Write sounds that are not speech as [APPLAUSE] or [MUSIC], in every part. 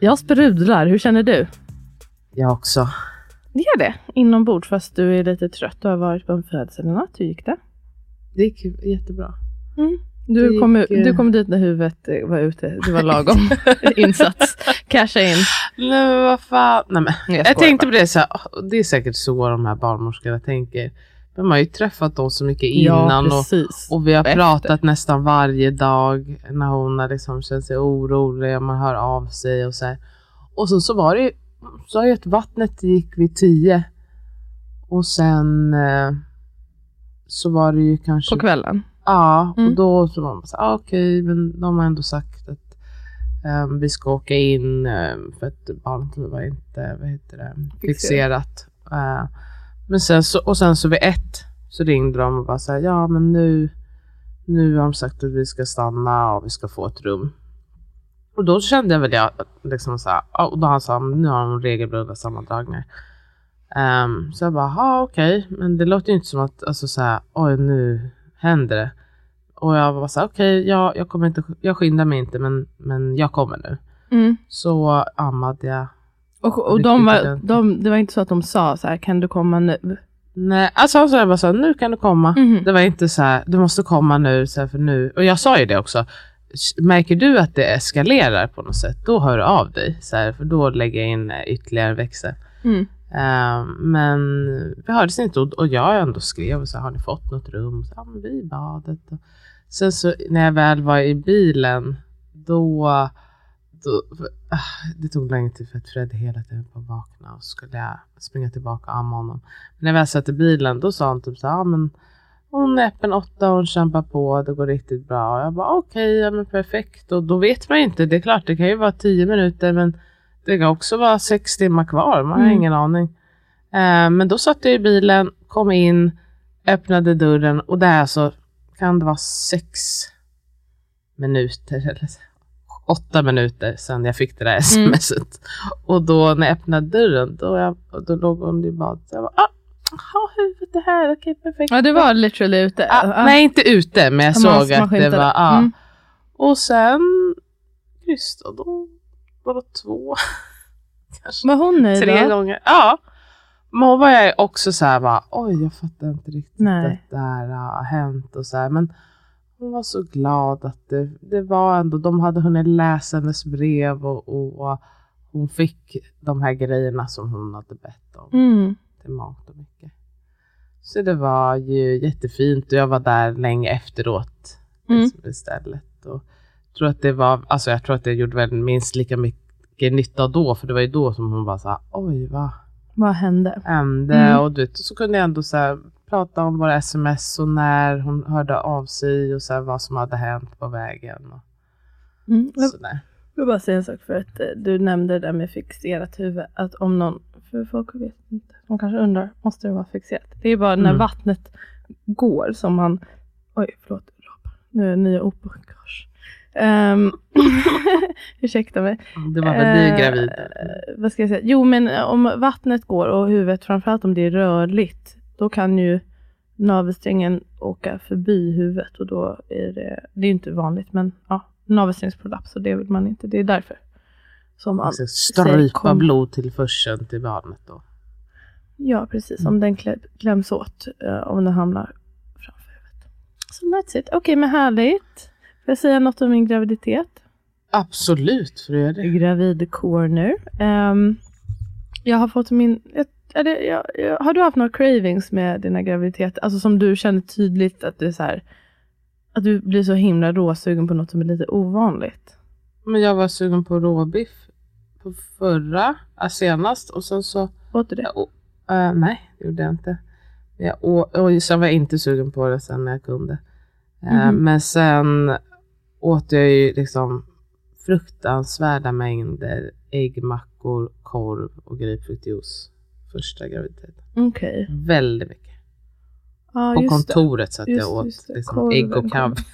Jag sprudlar, hur känner du? Jag också. Det gör det, inombords fast du är lite trött. Du har varit på en födsel i natt. Hur gick det? Det gick jättebra. Du, Det kom, gick, du eh, kom dit när huvudet eh, var ute. Det var lagom [LAUGHS] [LAUGHS] insats. Casha in. Nej men vad fan. Nej, men. Jag Jag, tänkte bara. på det så här, det är säkert så de här barnmorskorna tänker. Men man har ju träffat dem så mycket Ja, innan och, precis. och vi har Efter. pratat nästan varje dag när hon har liksom känt sig orolig och man hör av sig och så här. Och så, så var det ju, sa ju att vattnet gick vid tio. Och sen eh, så var det ju kanske På kvällen. Ja, Mm. och då så var man så ah, okej, men de har ändå sagt att ehm, vi ska åka in ehm, för att barnet var inte vad heter det, fixerat. Eh, men sen så, och sen så vid ett så ringde de och bara så här, ja men nu, nu har de sagt att vi ska stanna och vi ska få ett rum. Och då kände jag väl jag liksom så här, och då han sa, nu har de regelbundna sammandragningar. Ehm, så jag bara, ja okej, men det låter ju inte som att, alltså så här, oj nu händer det. Och jag var så här, okej, jag, jag kommer inte, jag skyndar mig inte men, men jag kommer nu. Mm. Så ammade jag. Och, och de var, de, det var inte så att de sa så här, kan du komma nu? Nej, alltså han sa jag bara så här, nu kan du komma. Mhm. Det var inte så här, du måste komma nu, så här, för nu. Och jag sa ju det också. Märker du att det eskalerar på något sätt, då hör du av dig. Så här, för då lägger jag in eh, ytterligare växel. Mm. Eh, men vi hördes inte och, och jag ändå skrev så här, har ni fått något rum? Så, ja, men vi badet. Och sen så när jag väl var i bilen, då, då det tog länge tid för att Fred hela tiden på att vakna och skulle jag springa tillbaka och amma honom. Men när jag väl satt i bilen, då sa han typ så här, ja men hon är öppen åtta, hon kämpar på, det går riktigt bra. Och jag bara okej, ja men perfekt. Och då vet man ju inte, det är klart det kan ju vara tio minuter men det kan också vara sex timmar kvar, man har Mm. ingen aning. Eh, men då satt jag i bilen, kom in, öppnade dörren och det är alltså, kan det vara sex minuter eller åtta minuter sedan jag fick det där smset. Och då när jag öppnade dörren, då, jag, då låg hon i badet. Jag bara, ah, aha, huvudet är här, okej perfekt. Ja, du var literally ute. Ah, Ah. Nej, inte ute, men jag man- såg man att det var... Ah. Mm. Och sen, just då, då var det två, [LAUGHS] kanske Var hon nöjd tre då? gånger. Ja. Men hon var jag också så här bara, oj jag fattar inte riktigt Nej. att det här har hänt och så här. Men hon var så glad att det, det var ändå, de hade hunnit läsa hennes brev och, och hon fick de här grejerna som hon hade bett om Mm. till mat och mycket. Så det var ju jättefint och jag var där länge efteråt Mm. liksom, istället. Och tror att det var, alltså jag tror att det gjorde väl minst lika mycket nytta då, för det var ju då som hon var så här, oj vad Vad hände? hände? Mm. Och, du vet, så kunde jag ändå så här, prata om våra sms och när hon hörde av sig och så vad som hade hänt på vägen. Och Mm. Jag så där. vill bara säga en sak för att eh, du nämnde det där med fixerat huvud. Att om någon, för folk vet inte, de kanske undrar, måste det vara fixerat? Det är bara när Mm. vattnet går som man, oj förlåt, nu är det nya. Gosh. Um, [LAUGHS] ursäkta mig. Det var väl du Eh, gravid? vad ska jag säga? Jo, men om vattnet går och huvudet, framförallt om det är rörligt, då kan ju navelsträngen åka förbi huvudet och då är det, det är inte vanligt, men ja, navelsträngsprolaps och det vill man inte. Det är därför som man, Alltså, strypa blodtillförseln till barnet då. ja precis, om den klä, kläms åt, eh, om den hamnar framför huvudet. Så that's it. Okej, men härligt. Får jag säga något om min graviditet? Absolut, för att göra det. Gravid corner. Ehm, jag har fått min... jag- Är det, jag, jag, har du haft några cravings med dina graviditeter? Alltså som du känner tydligt att det är så här, Att du blir så himla råsugen på något som är lite ovanligt. Men jag var sugen på råbiff på förra, senast och sen så Åt du det? Jag, å- eh, nej, det gjorde jag inte. Jag, å, och sen var jag inte sugen på det sen när jag kunde. Eh, Mhm. Men sen åt jag ju liksom fruktansvärda mängder äggmackor, korv och grapefruktjuice första graviditeten. Okej. Väldigt mycket. Ja, På just det. kontoret så att Just jag åt liksom ägg och kav. [LAUGHS]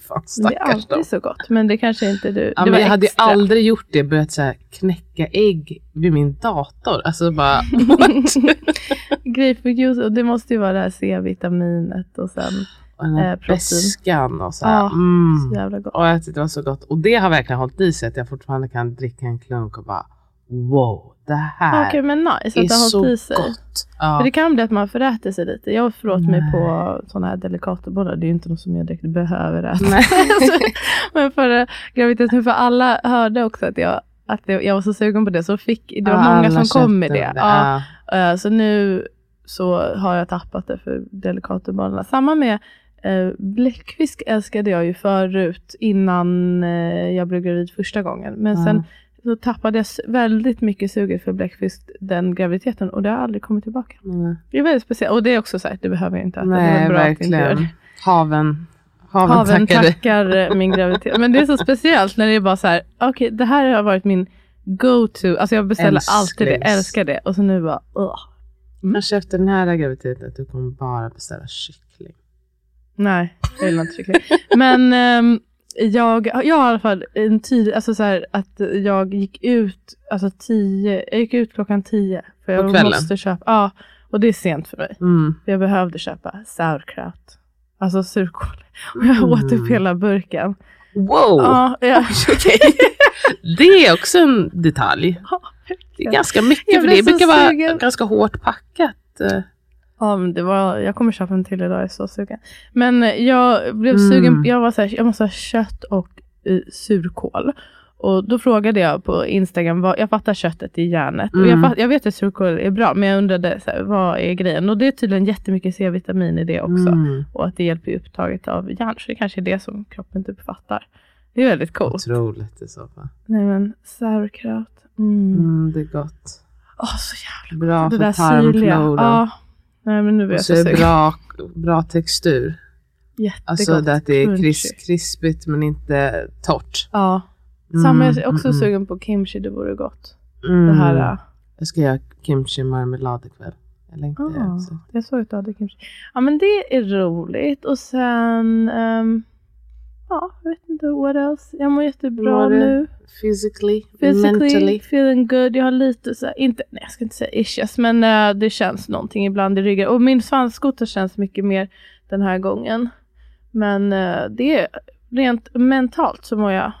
Fan Det är alltid så gott. Men det kanske inte du... Ja, men jag hade ju extra. aldrig gjort det, börjat så här knäcka ägg vid min dator. Alltså bara? [LAUGHS] Grapefruktjuice och det måste ju vara det här C-vitaminet och sen Och den här Eh, beskan och så här. Ja, mm. så jävla gott. Och jag tyckte det var så gott. Och det har verkligen hållit i sig att jag fortfarande kan dricka en klunk och bara wow, det här Okej men nice är det så sig. gott. Ja. För det kan bli att man föräter sig lite. Jag föråt mig på sådana här delikatobollar. Det är ju inte något som jag direkt behöver äta. [LAUGHS] Men förra graviditeten, för alla hörde också att jag, att jag, var så sugen på det. Så fick, det var Ja, många som kom med köpte det. Ja, Ja. eh, så nu så har jag tappat det för delikatobollarna. Samma med eh, bläckfisk älskade jag ju förut innan eh, jag blev gravid första gången. Men sen så tappade jag väldigt mycket suget för bläckfisk den graviditeten och det har aldrig kommit tillbaka. Nej, Det är väldigt speciellt och det är också så här, det behöver jag inte äta. det är Nej bra att verkligen. det. Haven, haven, Haven tackar tackar eh, min graviditet. Men det är så speciellt när det är bara så här, okej det här har varit min go-to. Alltså jag beställer alltid det, Älsklings. älskar det. Och så nu bara, ugh. Kanske efter den här graviditeten att du kommer bara beställa kyckling. Nej, jag gillar inte kyckling. Men ehm, jag, jag har i alla fall en tid, alltså så här, att jag gick ut, alltså tio, jag gick ut klockan tio. För jag På kvällen? måste köpa, ja. Och det är sent för mig. Mm. För jag behövde köpa sauerkraut. Alltså surkål. [LAUGHS] Och jag åt upp Mm. hela burken. Wow! Ja, ja. [LAUGHS] Okej. det är också en detalj. Det är ganska mycket, Jag för det brukar vara ganska hårt packat. Ja, men det var, jag kommer köpa en till idag, jag är så sugen. Men eh, jag blev Mm. sugen, jag var så här, jag måste ha kött och uh, surkål. Och då frågade jag på Instagram, vad, jag fattar köttet i järnet. Och jag, Mm. fatt, jag vet att surkål är bra, men jag undrade så här, vad är grejen? Och det är tydligen jättemycket C-vitamin i det också. Mm. Och att det hjälper i upptaget av järn. Så det kanske är det som kroppen typ fattar. Det är väldigt coolt. Otroligt i så fall. Nej men sauerkraut. Mm. Mm, det är gott. Åh så jävla Bra Det för där syrliga. tarmflora. Ja. Nej men nu blir Och jag så så är det bra, bra textur. Jättegott. Alltså det att det är kris, krispigt men inte torrt. Ja. Samma, jag är Mm, också mm, sugen på kimchi, det vore gott. mm. Det här, äh, Jag ska göra kimchi marmelad ikväll. Jag längtar ah, jag såg att du hade kimchi. Ja men det är roligt och sen, ehm, ja jag vet inte what else. Jag mår jättebra du nu. Physically, Physically mentally. feeling good. Jag har lite så här, inte, nej jag ska inte säga issues, men eh, det känns någonting ibland i ryggen. Och min svanskota känns mycket mer den här gången. Men eh, det är rent mentalt så mår jag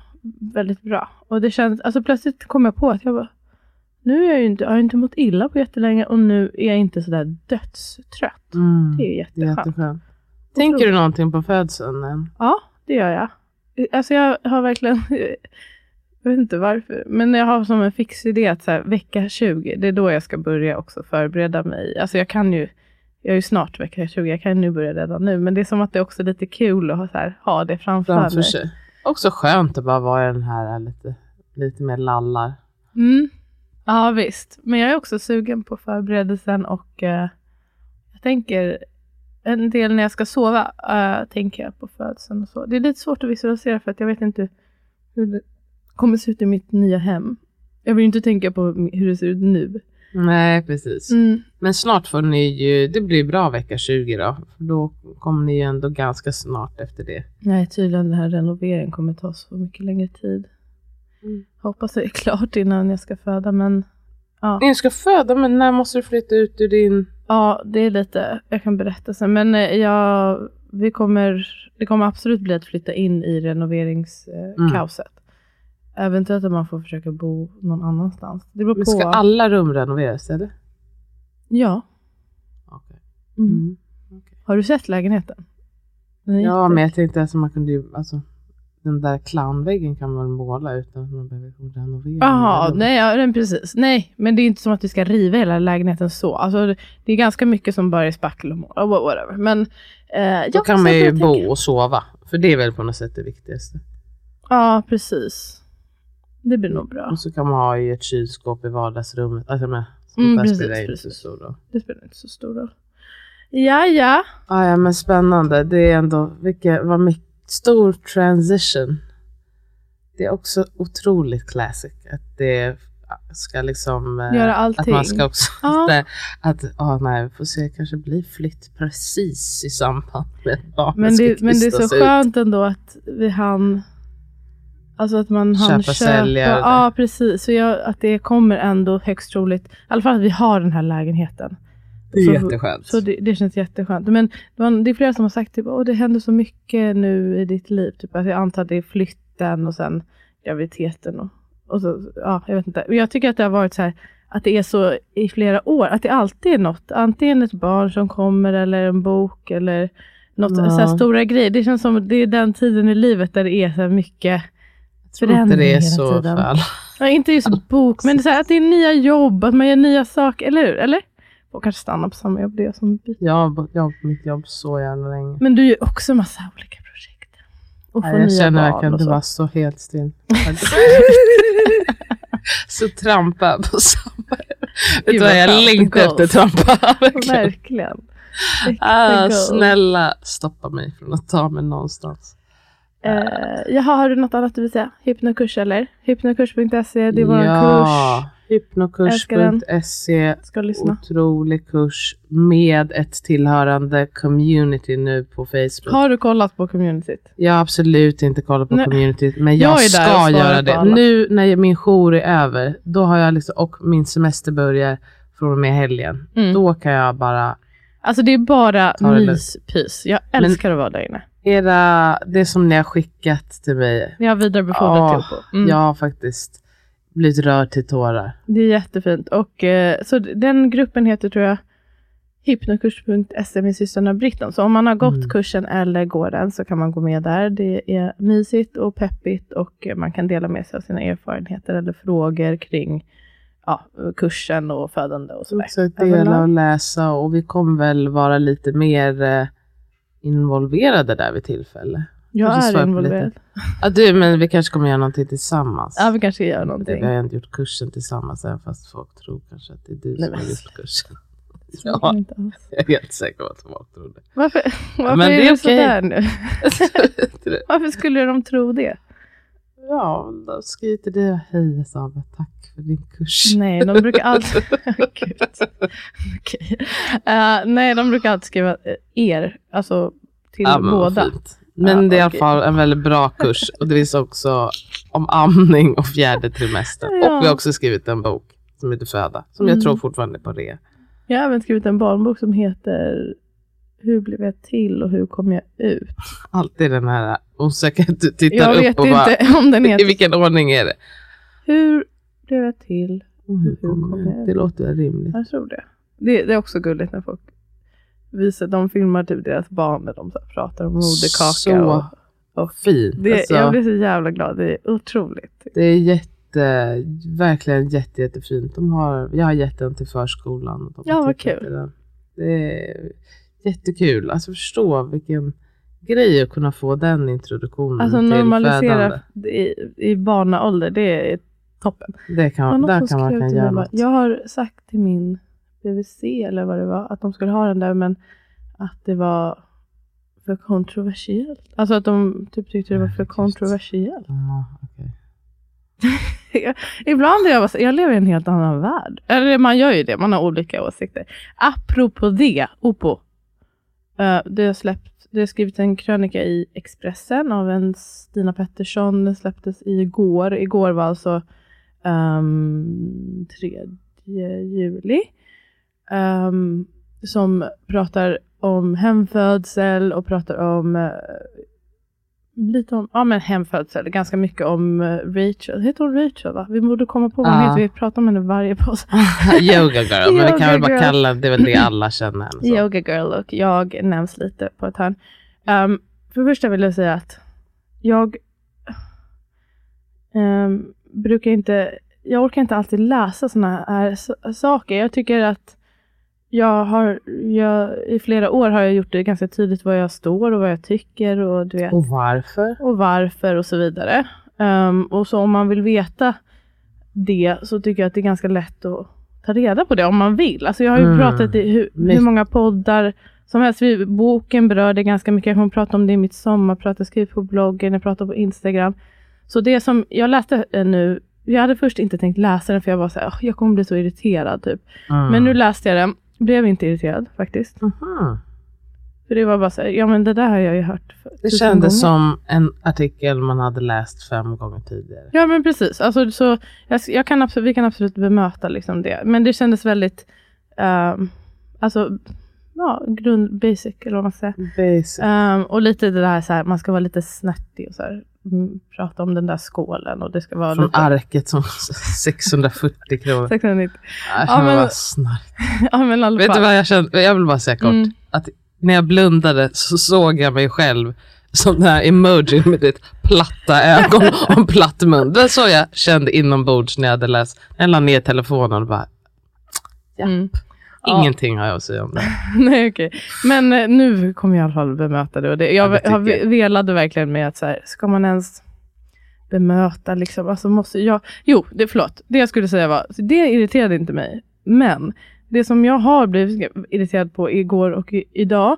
väldigt bra. Och det känns, alltså plötsligt kom jag på att jag bara, nu är jag ju inte, jag har inte mått illa på jättelänge och nu är jag inte sådär dödstrött. Mm. Det är jätteskönt. jätteskönt. Tänker du någonting på födseln? Ja, det gör jag. Alltså jag har verkligen, [LAUGHS] jag vet inte varför, men jag har som en fix idé att så här, vecka 20, det är då jag ska börja också förbereda mig. Alltså jag kan ju, jag är ju snart vecka 20, jag kan ju nu börja redan nu, men det är som att det är också lite kul att ha, så här, ha det framför, Framför mig. sig. Också skönt att bara vara i den här lite, lite mer lallar. Mm. Ja visst, men jag är också sugen på förberedelsen och eh, jag tänker en del när jag ska sova eh, tänker jag på födseln och så. Det är lite svårt att visualisera för att jag vet inte hur det kommer se ut i mitt nya hem. Jag vill inte tänka på hur det ser ut nu. Nej, precis. Mm. Men snart får ni ju, det blir bra vecka 20 då. För då kommer ni ju ändå ganska snart efter det. Nej, tydligen den här renoveringen kommer ta så mycket längre tid. Mm. Hoppas det är klart innan jag ska föda, men ja. Ni ska föda, men när måste du flytta ut ur din... Ja, det är lite, jag kan berätta sen. Men eh, jag, vi kommer, det kommer absolut bli att flytta in i renoveringskaoset. Eventuellt att man får försöka bo någon annanstans. Det beror Men på. ska alla rum renoveras eller? Ja. Okej. Mm. Mm. Har du sett lägenheten? Ja, men jag tänkte att man kunde ju, alltså, den där clownväggen kan man måla utan att man behöver renovera. Jaha, nej, ja, precis. Nej, men det är inte som att vi ska riva hela lägenheten så. Alltså, det- är ganska mycket som bara är spackel och mål, och whatever. Men eh, Då kan man ju jag tänker- bo och sova. För det är väl på något sätt det viktigaste. Ja, precis. Det blir nog bra. Och så kan man ha i ett kylskåp i vardagsrummet. Alltså, men, sånt Mm, där precis, spelar inte precis. så stor roll. Det spelar inte så stor roll. Ja, ja. Ah, ja, men spännande. Det är ändå, vilken, vad mycket, stor transition. Det är också otroligt classic att det ska liksom... eh, Göra Att allting. man ska också... Ja. [LAUGHS] Det, att, ah, nej, får se, kanske blir flytt precis i samband med [LAUGHS] att barnet Men ska det, men det är så ut. skönt ändå att vi hann Alltså att man hann Köpa, köpa. sälja. Ja, precis. Så jag, att det kommer ändå högst troligt, i alla fall att vi har den här lägenheten. Det är så- jätteskönt. Så det, det känns jätteskönt. Men det, var, det är flera som har sagt typ, Åh, det händer så mycket nu i ditt liv. Typ, att jag antar att det är flytten och sen graviditeten. Och, och så, ja, jag vet inte. Men jag tycker att det har varit så här, att det är så i flera år. Att det alltid är något. Antingen ett barn som kommer eller en bok eller något Ja. så här stora grejer. Det känns som det är den tiden i livet där det är så här mycket jag tror inte det är hela så tiden. för alla. Ja, inte just bok, men det är så här, att det är nya jobb, att man gör nya saker, eller hur? Eller? Och kanske stanna på samma jobb, det är som byter. Jag har jobbat på mitt jobb så jävla länge. Men du gör också massa olika projekt. Och får Nej, jag känner verkligen att så. var så helt still. [LAUGHS] så trampa på samma. Vet du vad, jag längtar efter trampa. verkligen. Verkligen. Ah, snälla stoppa mig från att ta mig någonstans. Eh, jaha, har du något annat du vill säga? Hypnokurs eller? Hypnokurs.se, det är vår kurs. Hypnokurs.se. Otrolig kurs med ett tillhörande community nu på Facebook. Har du kollat på communityt? Jag har absolut inte kollat på Nej. communityt, men Jag jag, ska göra det. Nu när min jour är över, då har jag liksom, och min semester börjar från och med helgen. Mm. Då kan jag bara, Alltså det är bara myspys. Jag älskar att vara där inne. era, det som ni har skickat till mig, Jag har vidarebefordrat Ja, till på. Mm. har faktiskt blivit rörd till tårar. Det är jättefint. Och, eh, så den gruppen heter tror jag hypnokurs.se med systrarna Britton. Så om man har gått Mm. kursen eller går den så kan man gå med där. Det är mysigt och peppigt och man kan dela med sig av sina erfarenheter eller frågor kring ja, kursen och födande och sådär. Också dela och läsa och vi kommer väl vara lite mer eh, involverade där vid tillfälle. Jag kanske är involverad. Ja, du, men vi kanske kommer göra någonting tillsammans. Ja, vi kanske Det, någonting. vi har inte gjort kursen tillsammans även fast folk tror kanske att det är du Nej, som har gjort kursen. [LAUGHS] Ja, jag är helt säker på att folk tror det. Varför, varför Men är det är okej. sådär nu? [LAUGHS] Varför skulle de tro det? ja, de skriver till dig. Hej Isabel, tack för din kurs. Nej, de brukar alltid... [LAUGHS] Okej. Eh, nej, de brukar alltid skriva eh, er, alltså till Ja, båda. fint. Men Ja, det är i alla fall en väldigt bra kurs. Och det finns också om amning och fjärde trimester. Ja. Och vi har också skrivit en bok som heter Föda. Som Mm. jag tror fortfarande är på det. Jag har även skrivit en barnbok som heter Hur blev jag till och hur kom jag ut? Alltid den här osäkerheten. Du tittar Jag upp vet och bara, inte om den i heter vilken ordning är det? Hur blev jag till? Och hur Hur kommer kommer jag? jag- Det låter rimligt. Jag tror det. Det, det är också gulligt när folk visar, de filmar typ deras barn när de så pratar om moderkaka. Så och, och Fint. det, alltså, Jag blir så jävla glad, det är otroligt. Det är jätte, verkligen jätte, jättefint. De har, jag har gett den till förskolan. Och de Ja, vad kul. Det är jättekul. Alltså förstå vilken grej att kunna få den introduktionen Alltså till normalisera i, i barnaålder, det är toppen. Det kan, där kan man kan mig göra något. Jag har sagt till min BVC eller vad det var, att de skulle ha den där men att det var för kontroversiellt. Alltså att de typ tyckte det var för kontroversiellt. Ja, okej. [LAUGHS] Ibland är jag så, jag lever i en helt annan värld. Eller man gör ju det, man har olika åsikter. Apropå det, Opo. Uh, det, har släppt, det har skrivit en krönika i Expressen av en Stina Pettersson. Den släpptes igår. Igår var alltså um, 3 juli. Ehm, som pratar om hemfödsel och pratar om eh, lite om ja, men hemfödsel, ganska mycket om eh, Rachel. Heter hon Rachel? Va? Vi borde komma på vad hon heter. Vi pratar om henne varje paus. [LAUGHS] Yoga girl, men vi kan väl bara kalla det är väl det alla känner [LAUGHS] henne som. Yoga girl och jag nämns lite på ett hörn. Um, för det första vill jag säga att jag ehm, brukar inte, jag orkar inte alltid läsa sådana här saker. Jag tycker att jag har, jag, i flera år har jag gjort det ganska tydligt var jag står och vad jag tycker och du vet Och varför? och varför och så vidare. Ehm, och så om man vill veta det så tycker jag att det är ganska lätt att ta reda på det om man vill. Alltså jag har ju Mm. pratat i hur, hur många poddar som helst. Vi- Boken berör det ganska mycket. Jag kommer prata om det i mitt sommarprat. Jag skriver på bloggen, jag pratar på Instagram. Så det som jag läste eh, nu, jag hade först inte tänkt läsa den för jag var så här, "Åh, jag kommer bli så irriterad typ. Mm. Men nu läste jag den, blev inte irriterad faktiskt. Mhm. För det var bara så här, ja men det där har jag ju hört Det kändes gånger. som en artikel man hade läst fem gånger tidigare. Ja men precis. Alltså, så jag, jag kan absolut, vi kan absolut bemöta liksom det. Men det kändes väldigt, ehm, alltså, ja, grund, basic eller vad man säger. Ehm, och lite det där så här, man ska vara lite snärtig och så här, prata om den där skålen och det ska vara Från lite... arket som 640 kronor. 690. Jag [LAUGHS] Ja, men- snark. Ja men Vet du vad jag kände? Jag vill bara säga kort. Mm. Att när jag blundade så såg jag mig själv som den här emoji med ditt platta ögon och en platt mun. Det så jag kände inombords när jag hade läst. Jag la ner telefonen och bara, Mm. Ja. ingenting har jag att säga om det. [LAUGHS] Nej okej. Men eh, nu kommer jag i alla fall bemöta det. Och det jag Ja, det jag. velade verkligen med att så här, ska man ens bemöta liksom, alltså måste jag, jo, det, förlåt, det jag skulle säga var, det irriterade inte mig, men det som jag har blivit irriterad på igår och i, idag,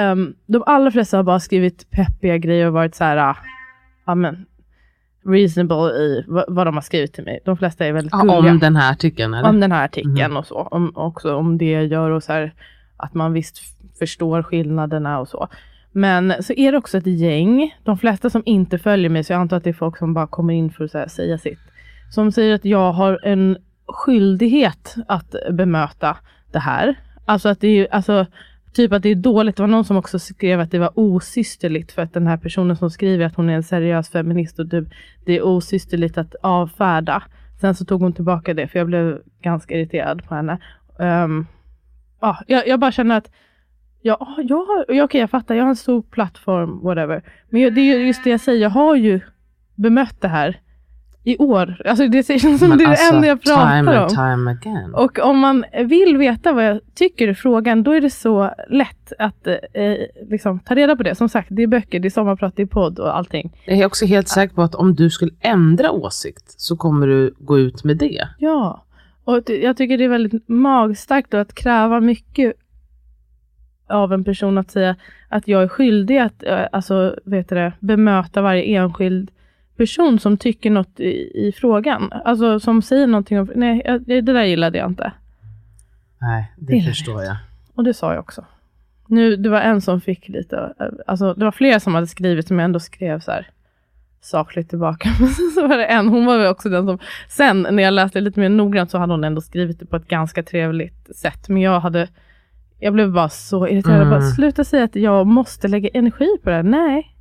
um, de allra flesta har bara skrivit peppiga grejer och varit så här, ah, ja men, reasonable i vad, de har skrivit till mig. De flesta är väldigt Ja, gulliga om den här artikeln eller? om den här artikeln Mhm. och så. Om, också om det jag gör och så här, att man visst förstår skillnaderna och så. Men så är det också ett gäng, de flesta som inte följer mig, så jag antar att det är folk som bara kommer in för att här, säga sitt, som säger att jag har en skyldighet att bemöta det här. Alltså att det är, alltså, typ att det är dåligt. Det var någon som också skrev att det var osysterligt för att den här personen som skriver att hon är en seriös feminist och typ, det är osysterligt att avfärda. Sen så tog hon tillbaka det för jag blev ganska irriterad på henne. Um, ah, jag, jag bara känner att ja, jag har, ja, okej jag fattar, jag har en stor plattform, whatever. Men jag, det är just det jag säger, jag har ju bemött det här i år. Alltså det [LAUGHS] känns som Men det är alltså, det enda jag pratar time om. and again. Och om man vill veta vad jag tycker i frågan, då är det så lätt att eh, liksom, ta reda på det. Som sagt, det är böcker, det är sommarprat, det är podd och allting. Jag är också helt säker på att om du skulle ändra åsikt så kommer du gå ut med det. Ja, och jag tycker det är väldigt magstarkt att kräva mycket av en person att säga att jag är skyldig att eh, alltså, vet du det, bemöta varje enskild person som tycker något i, i frågan. Alltså som säger någonting om, nej det där gillade jag inte. Nej, det Det förstår jag. Och det sa jag också. Nu, det var en som fick lite, alltså det var flera som hade skrivit som jag ändå skrev så här sakligt tillbaka. [LAUGHS] Men sen så var det en, hon var väl också den som, sen när jag läste lite mer noggrant så hade hon ändå skrivit det på ett ganska trevligt sätt. Men jag hade, jag blev bara så irriterad. Mm. Bara, sluta säga att jag måste lägga energi på det här. Nej,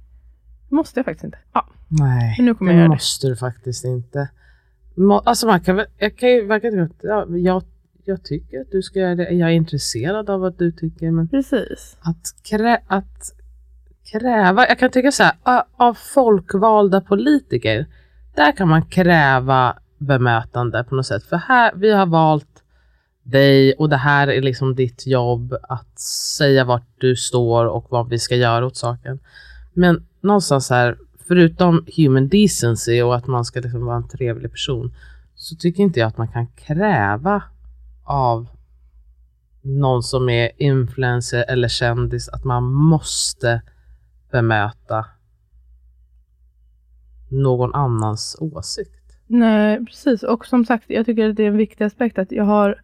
måste jag faktiskt inte. Ja, Nej, Men nu kommer det jag göra det. måste du faktiskt inte. Må, alltså man kan jag kan ju verkligen, ja, jag, jag tycker att du ska göra det. Jag är intresserad av vad du tycker. Men precis. att, krä, att kräva, jag kan tycka så här, av folkvalda politiker, där kan man kräva bemötande på något sätt. För här, vi har valt dig och det här är liksom ditt jobb att säga vart du står och vad vi ska göra åt saken. Men någonstans här, förutom human decency och att man ska liksom vara en trevlig person, så tycker inte jag att man kan kräva av någon som är influencer eller kändis att man måste bemöta någon annans åsikt. Nej, precis. Och som sagt, jag tycker att det är en viktig aspekt att jag har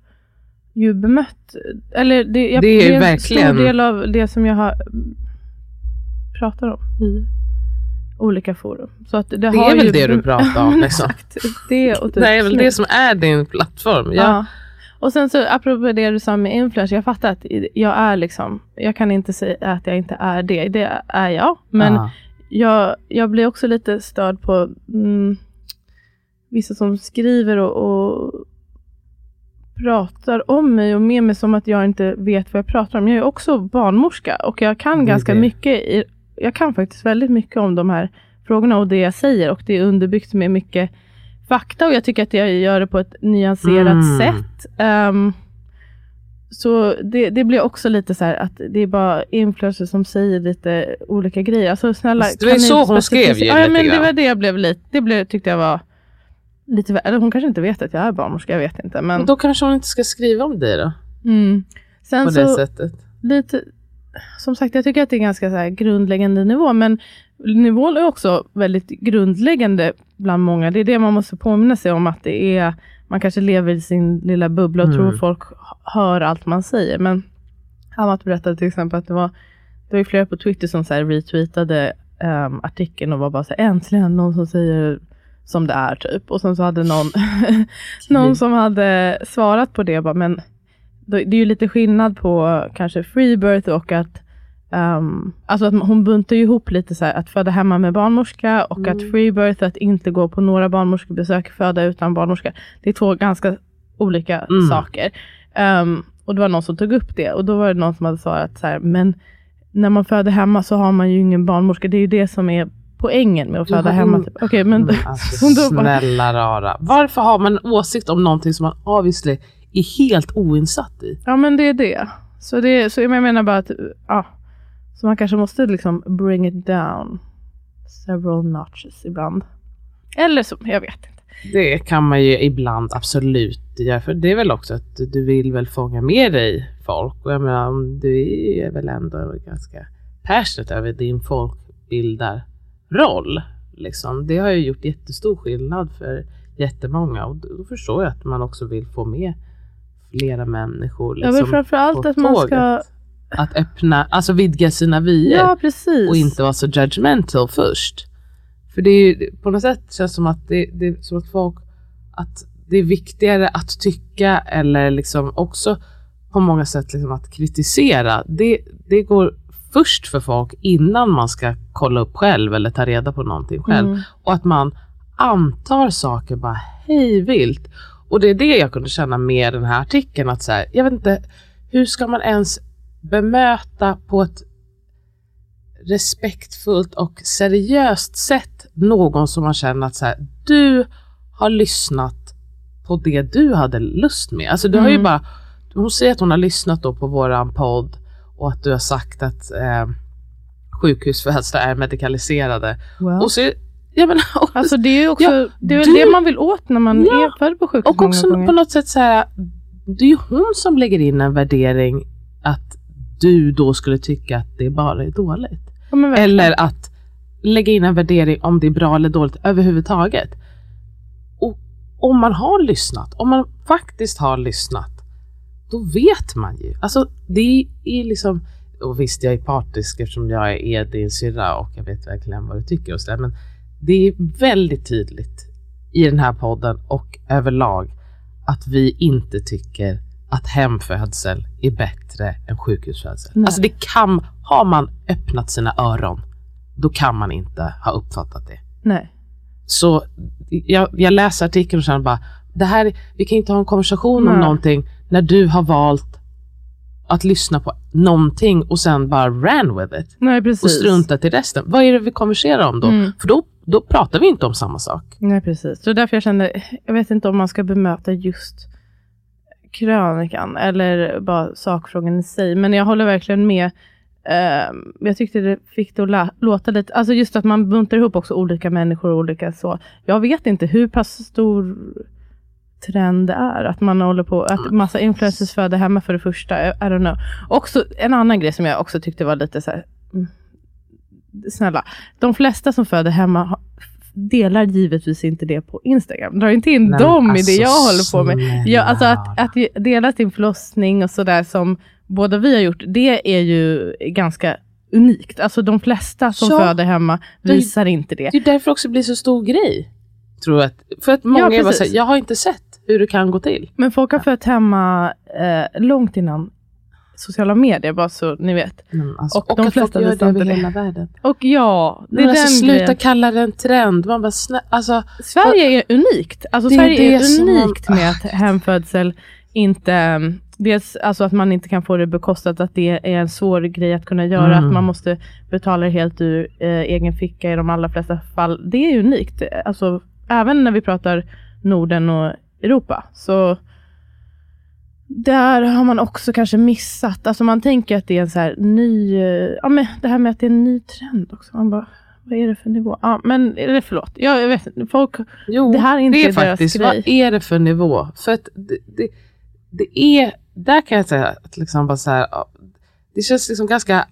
ju bemött, eller det, jag, Det är en verkligen- stor del av det som jag har mm, pratar om i olika forum. Så att det, Det har är väl ju det du pratar om, [LAUGHS] liksom. Exakt. Det, och typ Det är väl det som är din plattform. Ja. Ja. Och sen så apropå det du sa med influencer, jag fattar att jag är liksom, jag kan inte säga att jag inte är det, det är jag. Men Ja. jag, jag blir också lite störd på mm, vissa som skriver och, och pratar om mig och med mig som att jag inte vet vad jag pratar om. Jag är också barnmorska och jag kan ganska det. mycket, i, jag kan faktiskt väldigt mycket om de här frågorna och det jag säger och det är underbyggt med mycket fakta och jag tycker att jag gör det på ett nyanserat Mm. sätt. Ehm, så det, det blir också lite så här att det är bara influencers som säger lite olika grejer. Alltså snälla. Det ju kan ni så hon skrev ju Ja, men det var det jag blev lite, det blev, tyckte jag var lite, eller hon kanske inte vet att jag är barnmorska, jag vet inte. Men, då kanske hon inte ska skriva om dig då? mm. Sen På så, det sättet. lite, som sagt, jag tycker att det är ganska så grundläggande nivå, men nivån är också väldigt grundläggande bland många. Det är det man måste påminna sig om, att det är, man kanske lever i sin lilla bubbla och Mm. tror folk hör allt man säger. Men Amat berättade till exempel att det var, det var flera på Twitter som så retweetade um, artikeln och var bara så här, äntligen någon som säger som det är typ. Och sen så hade någon, [LAUGHS] någon som hade svarat på det, bara, men det är ju lite skillnad på kanske freebirth och att Um, alltså att hon buntar ju ihop lite så här att föda hemma med barnmorska och att Mm. freebirth, att inte gå på några barnmorskebesök, föda utan barnmorska. Det är två ganska olika Mm. saker. Um, och det var någon som tog upp det och då var det någon som hade svarat så här, men när man föder hemma så har man ju ingen barnmorska. Det är ju det som är poängen med att föda har hemma. Typ. Okej, men [LAUGHS] Men alltså, snälla rara. Varför har man en åsikt om någonting som man obviously är helt oinsatt i? Ja men det är det. Så, det, så jag menar bara att ja, så man kanske måste liksom bring it down several notches ibland. Eller så, jag vet inte. Det kan man ju ibland absolut göra. För det är väl också att du vill väl fånga med dig folk. Och jag menar, du är väl ändå ganska passionate över din folkbildarroll. Liksom. Det har ju gjort jättestor skillnad för jättemånga. Och då förstår jag att man också vill få med flera människor liksom, vill framförallt på att man ska... tåget. Att öppna, alltså vidga sina vyer. Ja och inte vara så judgmental först. För det är ju på något sätt känns som att det, det är som att folk att det är viktigare att tycka eller liksom också på många sätt liksom att kritisera. Det, det går först för folk innan man ska kolla upp själv eller ta reda på någonting själv. Mm. Och att man antar saker bara hej vilt. Och det är det jag kunde känna med den här artikeln. Att så här, jag vet inte, hur ska man ens bemöta på ett respektfullt och seriöst sätt någon som man känner att så här, du har lyssnat på det du hade lust med. Alltså du har ju Mm. bara, hon säger att hon har lyssnat då på våran podd och att du har sagt att eh, sjukhusfödslar är medikaliserade. Well. Och så, jag menar, [LAUGHS] och, Alltså det är ju också, Ja, det är du- det man vill åt när man Ja, är född på sjukhus och också gånger. på något sätt så här, det är ju hon som lägger in en värdering att du då skulle tycka att det bara är dåligt. Ja. Eller att lägga in en värdering om det är bra eller dåligt överhuvudtaget. Och om man har lyssnat, om man faktiskt har lyssnat, då vet man ju. Alltså det är liksom, och visst jag är partisk eftersom jag är din syrra och jag vet verkligen vad du tycker och sådär, men det är väldigt tydligt i den här podden och överlag att vi inte tycker att hemfödsel är bättre än sjukhusfödsel. Nej. Alltså det kan, har man öppnat sina öron, då kan man inte ha uppfattat det. Nej. Så jag, jag läser artikeln och känner bara, det här, vi kan inte ha en konversation om Nej. någonting när du har valt att lyssna på någonting och sen bara ran with it Nej och struntat i resten. Vad är det vi konverserar om då? Mm. För då, då pratar vi inte om samma sak. Nej precis. Så därför jag kände, jag vet inte om man ska bemöta just krönikan eller bara sakfrågan i sig. Men jag håller verkligen med. Ehm, jag tyckte det fick det att låta lite, alltså just att man buntar ihop också olika människor och olika så. Jag vet inte hur pass stor trend det är. Att man håller på, att massa influencers föder hemma för det första. I, I don't know. Också en annan grej som jag också tyckte var lite så här. Snälla, de flesta som föder hemma delar givetvis inte det på Instagram. Dra inte in Men dem i alltså, det jag håller på med. Ja, alltså att, att dela sin förlossning och sådär som båda vi har gjort, det är ju ganska unikt. Alltså de flesta som Ja, föder hemma det- visar inte det. Det är därför också blir så stor grej. Tror jag. att- För att många Ja, bara säger, jag har inte sett hur det kan gå till. Men folk har fött hemma eh, långt innan sociala medier, bara så ni vet. Mm, alltså, Och och, de att flesta folk gör det över hela världen. Och ja, det är Men alltså, den sluta grejen. kalla det en trend. Man bara, snä, alltså, Sverige är unikt. Alltså Det är Sverige är det som man- unikt med att hemfödsel inte, Dels alltså att man inte kan få det bekostat, att det är en svår grej att kunna göra, Mm. att man måste betala helt ur eh, egen ficka i de allra flesta fall. Det är unikt. Alltså, även när vi pratar Norden och Europa. Så där har man också kanske missat. Alltså man tänker att det är en så här ny, eh, ja men det här med att det är en ny trend också. Man bara, vad är det för nivå? Ja men, eller förlåt, jag, jag vet inte. Folk, Jo, Det här är inte det är deras faktiskt, grej. vad är det för nivå? För att det, det, det är, där kan jag säga att liksom bara så här, det känns liksom ganska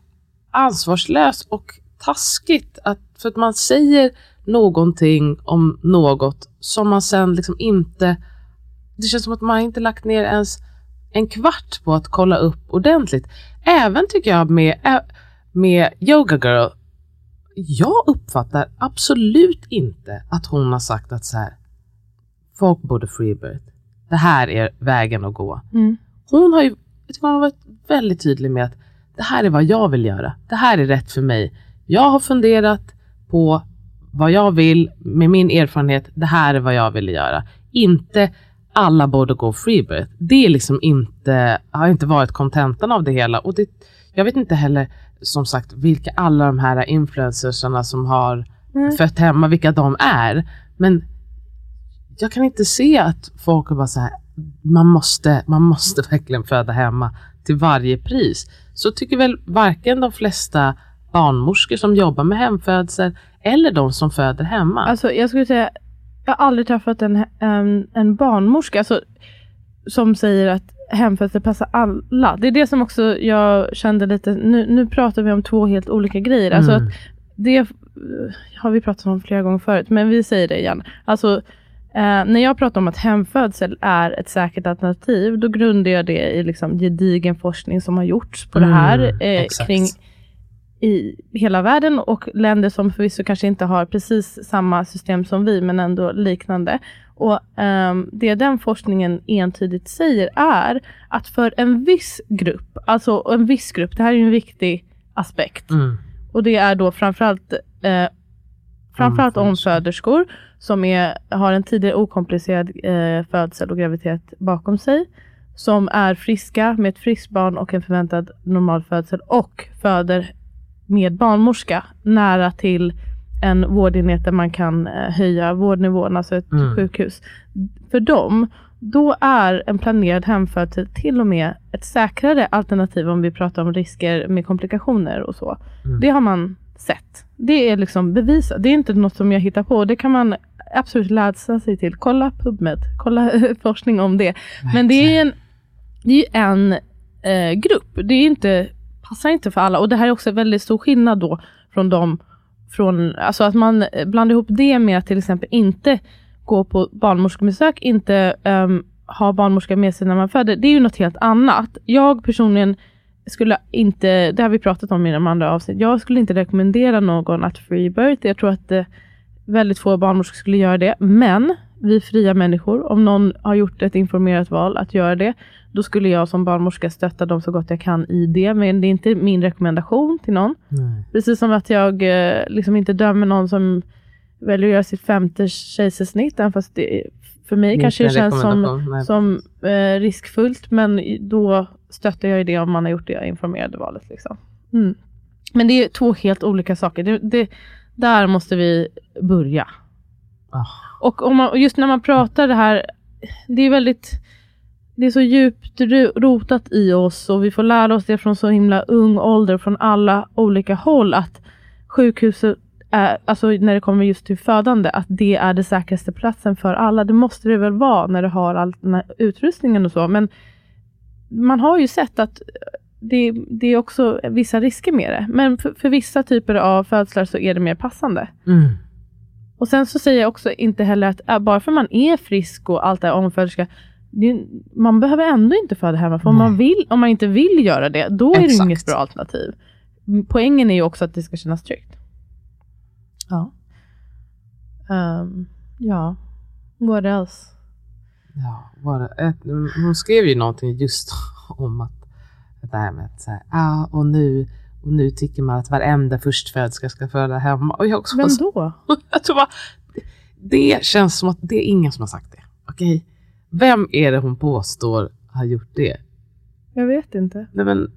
ansvarslöst och taskigt att, för att man säger någonting om något som man sen liksom inte, det känns som att man inte lagt ner ens en kvart på att kolla upp ordentligt. Även tycker jag med, med Yoga Girl, jag uppfattar absolut inte att hon har sagt att så här, folk borde freebirth. Det här är vägen att gå. mm, Hon har ju hon har varit väldigt tydlig med att det här är vad jag vill göra. Det här är rätt för mig. Jag har funderat på vad jag vill med min erfarenhet. Det här är vad jag vill göra. Inte alla borde gå freebirth. Det är liksom inte, har inte varit kontentan av det hela. Och det, jag vet inte heller som sagt vilka alla de här influencersarna som har Nej. fött hemma, vilka de är. Men jag kan inte se att folk är bara så här, man måste, man måste [LAUGHS] verkligen föda hemma till varje pris. Så tycker väl varken de flesta barnmorskor som jobbar med hemfödsel eller de som föder hemma. Alltså jag skulle säga, jag har aldrig träffat en, en, en barnmorska alltså, som säger att hemfödsel passar alla. Det är det som också jag kände lite, nu, nu pratar vi om två helt olika grejer. Alltså Mm. att det eh, har vi pratat om flera gånger förut, men vi säger det igen. Alltså, eh, när jag pratar om att hemfödsel är ett säkert alternativ, då grundar jag det i liksom gedigen forskning som har gjorts på det här Mm, eh, kring i hela världen och länder som förvisso kanske inte har precis samma system som vi, men ändå liknande. Och ehm, Det den forskningen entydigt säger är att för en viss grupp, alltså en viss grupp, det här är ju en viktig aspekt, Mm. och det är då framförallt, eh, framförallt Omföderskor. omföderskor som är, har en tidigare okomplicerad eh, födsel och graviditet bakom sig. Som är friska med ett friskt barn och en förväntad normal födsel och föder med barnmorska nära till en vårdenhet där man kan eh, höja vårdnivån, alltså ett Mm. sjukhus. För dem, då är en planerad hemfödsel till och med ett säkrare alternativ om vi pratar om risker med komplikationer och så. Mm. Det har man sett. Det är liksom bevisat. Det är inte något som jag hittar på. Det kan man absolut läsa sig till. Kolla PubMed, kolla [LAUGHS] forskning om det. Men det är en, det är en eh, grupp. Det är inte, passar inte för alla. Och det här är också en väldigt stor skillnad då från de, från, alltså att man blandar ihop det med att till exempel inte gå på barnmorskebesök, inte um, ha barnmorska med sig när man föder. Det är ju något helt annat. Jag personligen skulle inte, det har vi pratat om i de andra avsnitt, jag skulle inte rekommendera någon att freebirth. Jag tror att eh, väldigt få barnmorskor skulle göra det. Men vi fria människor, om någon har gjort ett informerat val att göra det, då skulle jag som barnmorska stötta dem så gott jag kan i det. Men det är inte min rekommendation till någon. Nej. Precis som att jag eh, liksom inte dömer någon som väljer att göra sitt femte kejsarsnitt, även fast det för mig Inte kanske det känns som, nej. som eh, riskfullt, men då stöttar jag ju det om man har gjort det informerade valet. Liksom. Mm. Men det är två helt olika saker. Det, det, där måste vi börja. Ah. Och, om man, just när man pratar det här, det är väldigt det är så djupt ro- rotat i oss och vi får lära oss det från så himla ung ålder från alla olika håll att sjukhuset är, alltså när det kommer just till födande, att det är det säkraste platsen för alla. Det måste det väl vara när du har all den här utrustningen och så. Men man har ju sett att det, det är också vissa risker med det. Men för, för vissa typer av födslar så är det mer passande. Mm. Och sen så säger jag också inte heller att äh, bara för man är frisk och allt är omföderska, det, är- man behöver ändå inte föda hemma. För om man, vill, om man inte vill göra det, då är det inget bra alternativ. Poängen är ju också att det ska kännas tryggt. Ja. Ehm, ja. What else? Ja, det, ett, hon skrev ju någonting just [LAUGHS] om att det här med att här, ah, och nu och nu tycker man att varenda förstföderska ska föda hemma. Och jag också Vem då? [LAUGHS] jag tror bara, det känns som att det är ingen som har sagt det. Okej, vem är det hon påstår har gjort det? Jag vet inte. Nej, men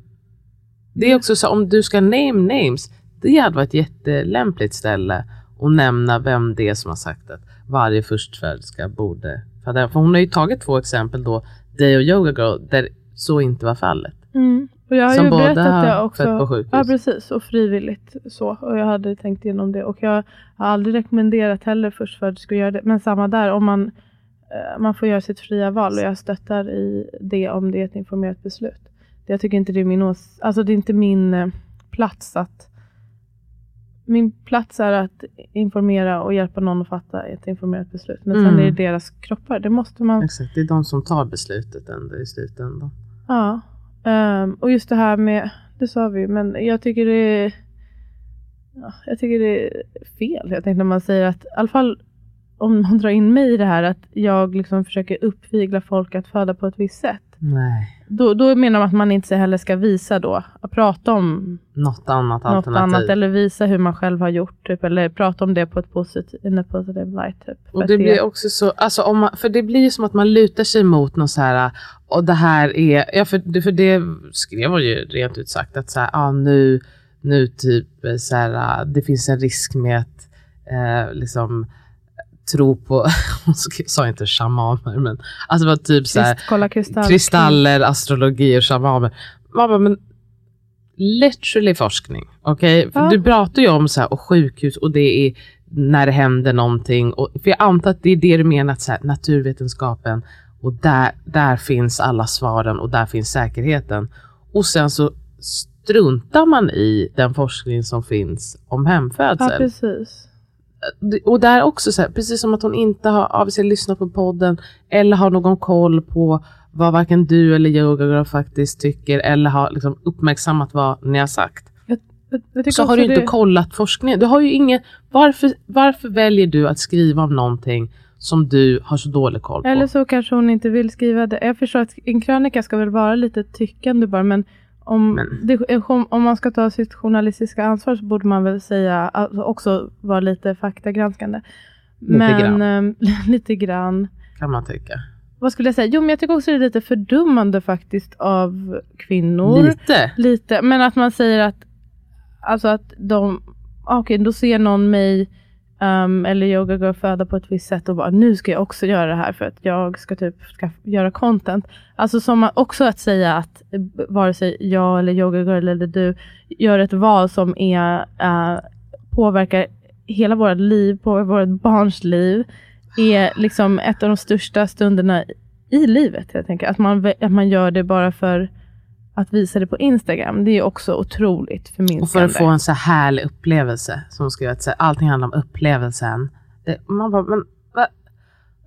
det är också så om du ska name names. Det hade varit ett jättelämpligt ställe att nämna vem det är som har sagt att varje förstföderska borde. För hon har ju tagit två exempel då, dig och Yoga Girl, där så inte var fallet. Mm. Och jag har Som ju båda berättat det också. på sjukhus. Ja precis och frivilligt så. Och jag hade tänkt igenom det. Och jag har aldrig rekommenderat heller förstföderskor att göra det. Men samma där om man, man får göra sitt fria val och jag stöttar i det om det är ett informerat beslut. Jag tycker inte det är min ås- alltså det är inte min eh, plats att min plats är att informera och hjälpa någon att fatta ett informerat beslut. Men sen Mm. är det deras kroppar. Det måste man Exakt, det är de som tar beslutet ändå i slutändan. Ja, ehm, och just det här med, det sa vi men jag tycker det är, ja, jag tycker det är fel. Jag tänkte när man säger att, i alla fall om man drar in mig i det här, att jag liksom försöker uppvigla folk att föda på ett visst sätt. Nej. Då, då menar man att man inte heller ska visa då, att prata om Något annat något alternativ. annat eller visa hur man själv har gjort, typ, eller prata om det på ett positivt, in a positive light. Typ. Och att det blir också så, alltså om man, för det blir ju som att man lutar sig mot något så här, och det här är, ja för, det- för det skrev hon ju rent ut sagt att så här, ah, nu, nu typ så här, det finns en risk med att eh, liksom tro på, [LAUGHS] hon sa inte shamaner men alltså det var typ så här, kolla kristall. kristaller, astrologi och shamaner. Man bara, men literally forskning? För Ja. Du pratar ju om så här, och sjukhus och det är när det händer någonting. Och, för jag antar att det är det du menar, att så här, naturvetenskapen och där, där finns alla svaren och där finns säkerheten. Och sen så struntar man i den forskning som finns om Ja, hemfödsel. precis. Och där också, så här, precis som att hon inte har avser lyssnat på podden eller har någon koll på vad varken du eller Yoga faktiskt tycker eller har liksom uppmärksammat vad ni har sagt. Jag, jag Så har du inte det- kollat forskningen. Du har ju ingen, varför, varför väljer du att skriva om någonting som du har så dålig koll på? Eller så kanske hon inte vill skriva det. Jag förstår att en krönika ska väl vara lite tyckande bara, men om, Det, om om man ska ta sitt journalistiska ansvar så borde man väl säga, alltså också vara lite faktagranskande. Lite men, grann. ehm, [LAUGHS] lite grann. Kan man tycka. Vad skulle jag säga? Jo, men jag tycker också det är lite fördummande faktiskt av kvinnor. Lite. Lite, men att man säger att, alltså att de, okej då ser någon mig um, eller yoga girl föda på ett visst sätt och bara nu ska jag också göra det här för att jag ska typ ska göra content. Alltså som också att säga att eh, vare sig jag eller yoga girl eller du gör ett val som är, uh, påverkar hela vårt liv, påverkar vårt barns liv, är liksom ett av de största stunderna i livet. Jag tänker. Att, man, att man gör det bara för att visa det på Instagram, det är också otroligt förminskande. Och för att få en så här härlig upplevelse. Som ska att allting handlar om upplevelsen. Man bara, men vad,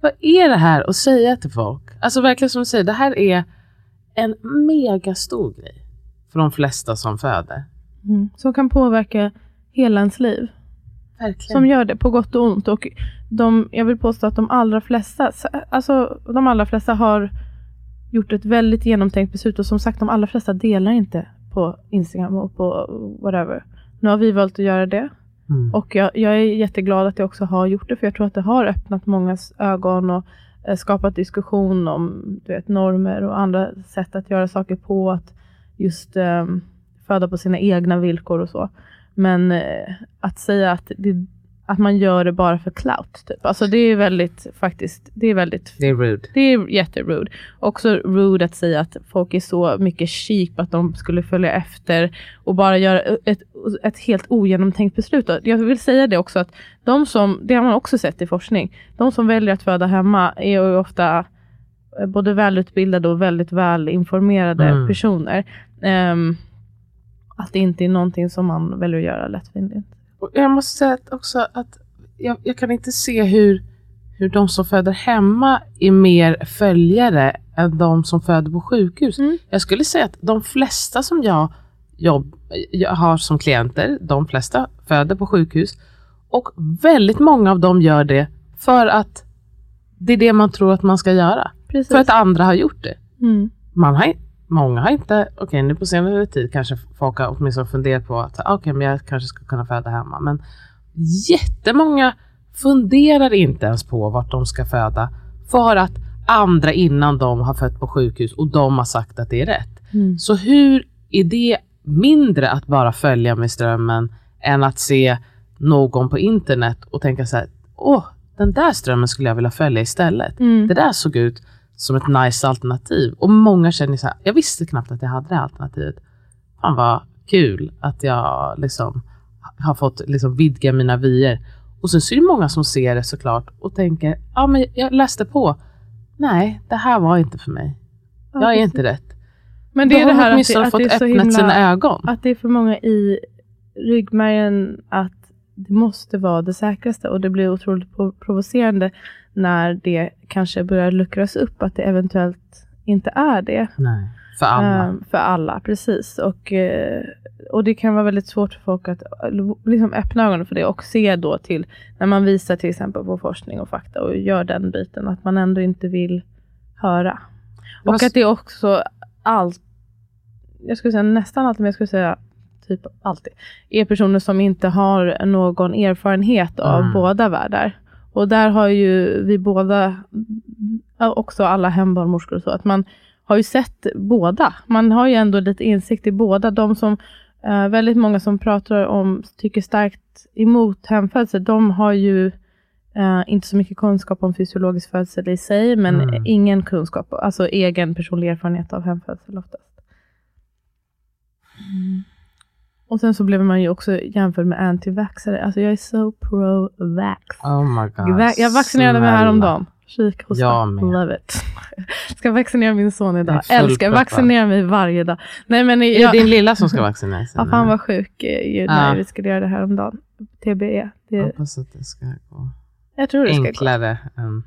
vad är det här att säga till folk? Alltså verkligen som du säger, det här är en megastor grej. För de flesta som föder. Mm. Som kan påverka hela ens liv. Verkligen. Som gör det på gott och ont. Och de, jag vill påstå att de allra flesta, alltså de allra flesta har gjort ett väldigt genomtänkt beslut. Och som sagt, de allra flesta delar inte på Instagram och på whatever. Nu har vi valt att göra det. Mm. Och jag, jag är jätteglad att jag också har gjort det, för jag tror att det har öppnat mångas ögon och eh, skapat diskussion om du vet, normer och andra sätt att göra saker på. Att just eh, föda på sina egna villkor och så. Men eh, att säga att, det, att man gör det bara för clout, typ. Alltså det är väldigt, faktiskt, det är väldigt Det är rude. det är jätterude. Också rude att säga att folk är så mycket cheap att de skulle följa efter och bara göra ett, ett helt ogenomtänkt beslut. Jag vill säga det också att de som, det har man också sett i forskning, de som väljer att föda hemma är ju ofta eh, både välutbildade och väldigt välinformerade Mm. personer. Ehm, att det inte är någonting som man väljer att göra lättvindigt. Och jag måste säga att också att jag, jag kan inte se hur, hur de som föder hemma är mer följare än de som föder på sjukhus. Mm. Jag skulle säga att de flesta som jag, jobb, jag har som klienter, de flesta föder på sjukhus. Och väldigt många av dem gör det för att det är det man tror att man ska göra. Precis. För att andra har gjort det. mm. Man har, många har inte, okej nu på senare tid kanske folk har åtminstone funderat på att okej men jag kanske ska kunna föda hemma. Men jättemånga funderar inte ens på vart de ska föda för att andra innan dem har fött på sjukhus och de har sagt att det är rätt. Mm. Så hur är det mindre att bara följa med strömmen än att se någon på internet och tänka så här, åh, den där strömmen skulle jag vilja följa istället. Mm. Det där såg ut som ett nice alternativ. Och många känner så här, jag visste knappt att jag hade det alternativet. Fan vad kul att jag liksom har fått liksom vidga mina vyer. Och sen så är det många som ser det såklart och tänker, ja men jag läste på. Nej, det här var inte för mig. Ja, Jag är precis. inte rätt. Men Då det är det här att det, att fått det är så himla, sina ögon. att det är för många i ryggmärgen att det måste vara det säkraste och det blir otroligt pro- provocerande när det kanske börjar luckras upp att det eventuellt inte är det. Nej, för alla. Ehm, för alla, precis. Och, eh, och det kan vara väldigt svårt för folk att eh, liksom öppna ögonen för det och se då till, när man visar till exempel på forskning och fakta och gör den biten, att man ändå inte vill höra. Och s- att det är också allt, jag skulle säga nästan alltid, men jag skulle säga typ alltid, är personer som inte har någon erfarenhet av Mm. båda världar. Och där har ju vi båda, också alla hembarnmorskor och så, att man har ju sett båda. Man har ju ändå lite insikt i båda. De som, eh, väldigt många som pratar om, tycker starkt emot hemfödsel, de har ju eh, inte så mycket kunskap om fysiologisk födsel i sig, men Mm. ingen kunskap, alltså egen personlig erfarenhet av hemfödsel oftast. Och sen så blev man ju också jämförd med anti-vaxxare. Alltså jag är så pro-vax. Oh my god. Jag vaccinerade mig häromdagen. Kikhosta. Jag med. Love it. [LAUGHS] Ska vaccinera min son idag. är. Älskar vaccinera mig varje dag. Nej men Är jag, det din lilla som ska vaccinera sig? [LAUGHS] ja, fan var sjuk eh, när Ja. vi skulle göra det här om dagen. TBE. Det, Jag hoppas att det ska gå jag tror det ska gå. enklare än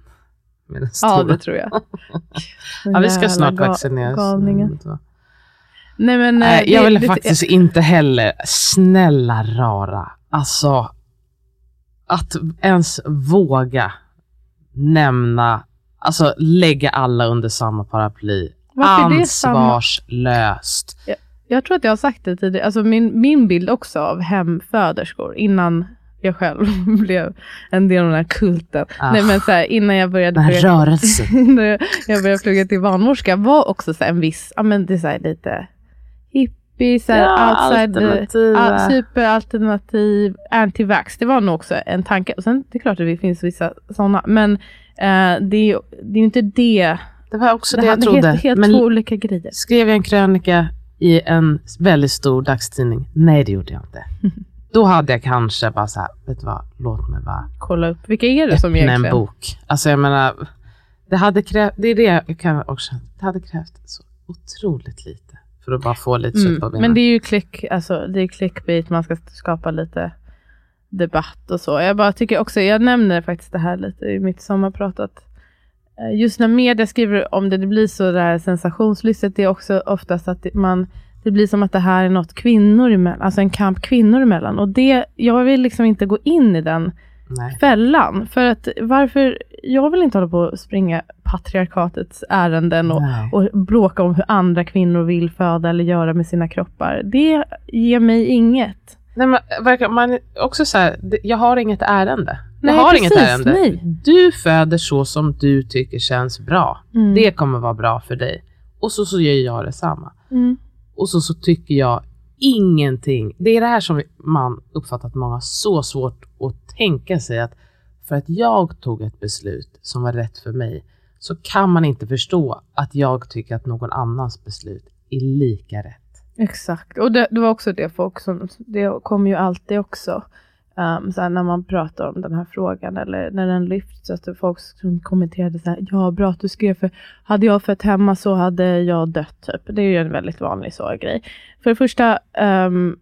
med den Ja stora. det tror jag. [LAUGHS] Ja, vi ska snart vaccineras. Galningen. Nej men. eh, Nej, det- jag vill det- faktiskt inte heller, snälla rara, alltså att ens våga nämna, alltså lägga alla under samma paraply. Varför det? Ansvarslöst. Jag tror att jag har sagt det tidigare, alltså min, min bild också av hemföderskor innan jag själv [LAUGHS] blev en del av den här kulten. Ah, Nej men så här, innan jag började den här rörelsen. [LAUGHS] jag började plugga till barnmorska var också så en viss, ja men det är lite hippie, så här Ja, outside, alternativa. ja, superalternativ, anti-vax. Det var nog också en tanke. Och sen det är klart att det finns vissa sådana, men eh, det det är inte det. Det var också det, det jag är trodde. helt, helt Men två olika grejer. skrev jag en krönika i en väldigt stor dagstidning? Nej, det gjorde jag inte. [LAUGHS] Då hade jag kanske bara så här, vet du vad, låt mig bara Kolla upp, vilka är det som öppna en egentligen? bok. Alltså jag menar, det hade krävt, det är det jag kan också, det hade krävt så otroligt lite för att bara få lite kött på Mm. benen. Men det är ju klick, alltså det är clickbait, man ska skapa lite debatt och så. Jag bara tycker också, jag nämner faktiskt det här lite i mitt sommarprat, att eh, just när media skriver om det, det blir så där sensationslystet, det är också oftast att det, man, det blir som att det här är något kvinnor emellan, alltså en kamp kvinnor emellan. Och det, jag vill liksom inte gå in i den Nej. fällan. För att varför, jag vill inte hålla på och springa patriarkatets ärenden och, Nej. och bråka om hur andra kvinnor vill föda eller göra med sina kroppar. Det ger mig inget. Nej, men, man också så här, jag har inget ärende. Nej, jag har precis, inget ärende. nej. Du föder så som du tycker känns bra. Mm. Det kommer vara bra för dig. Och så, så gör jag detsamma. Mm. Och så, så tycker jag ingenting. Det är det här som man uppfattar att många har så svårt att tänka sig att för att jag tog ett beslut som var rätt för mig så kan man inte förstå att jag tycker att någon annans beslut är lika rätt. Exakt, och det, det var också det folk som, det kommer ju alltid också, um, så när man pratar om den här frågan eller när den lyfts, att det folk som kommenterade så här, ja bra att du skrev för hade jag fött hemma så hade jag dött typ. Det är ju en väldigt vanlig så grej. För det första, um,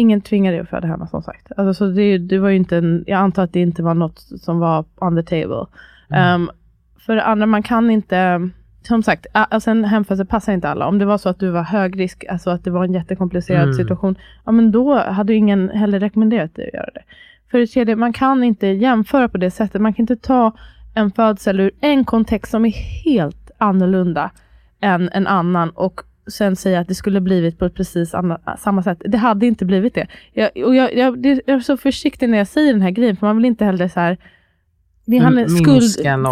ingen tvingar dig att föda hemma som sagt. Alltså, så det, det var inte en, jag antar att det inte var något som var on the table. Mm. Um, för det andra, man kan inte, som sagt, alltså en hemfödsel passar inte alla. Om det var så att du var hög risk, alltså att det var en jättekomplicerad Mm. situation, ja men då hade ingen heller rekommenderat dig att göra det. För det tredje, man kan inte jämföra på det sättet. Man kan inte ta en födsel ur en kontext som är helt annorlunda än en annan och sen säga att det skulle blivit på ett precis samma sätt. Det hade inte blivit det. Jag, och jag, jag, jag är så försiktig när jag säger den här grejen, för man vill inte heller så här det handlar skuld,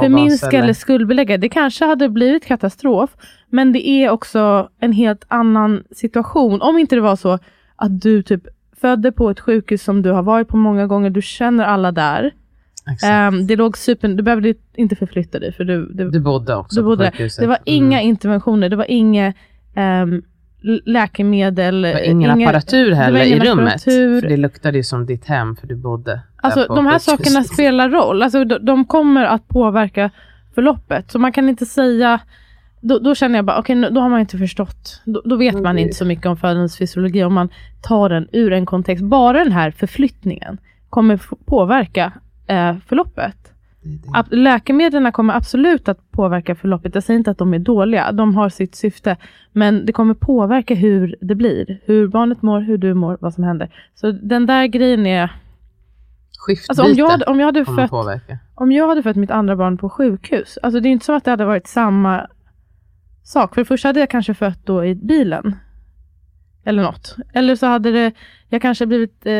Förminska eller- skuldbelägga. Det kanske hade blivit katastrof, men det är också en helt annan situation. Om inte det var så att du typ födde på ett sjukhus som du har varit på många gånger, du känner alla där. Ehm, det låg super, du behövde inte förflytta dig, för du, du, du bodde också du bodde på där. sjukhuset. det var Mm. inga interventioner, det var inga l- läkemedel. Det var ingen inga- apparatur heller ingen i rummet. det luktade ju som ditt hem, för du bodde Alltså de här sakerna spelar roll. Alltså, de, de kommer att påverka förloppet. Så man kan inte säga... Då, då känner jag bara, okej, nu- då har man inte förstått. Då, då vet man Okej. inte så mycket om födelsens fysiologi om man tar den ur en kontext. Bara den här förflyttningen kommer påverka eh, förloppet. Det det. Läkemedlen kommer absolut att påverka förloppet. Jag säger inte att de är dåliga, de har sitt syfte. Men det kommer påverka hur det blir. Hur barnet mår, hur du mår, vad som händer. Så den där grejen är... Skiftbyte Alltså om jag, om jag hade fött påverka. om jag hade fött mitt andra barn på sjukhus, alltså det är inte som att det hade varit samma sak. För först hade jag kanske fött då i bilen. Eller något. Eller så hade det, jag kanske blivit eh,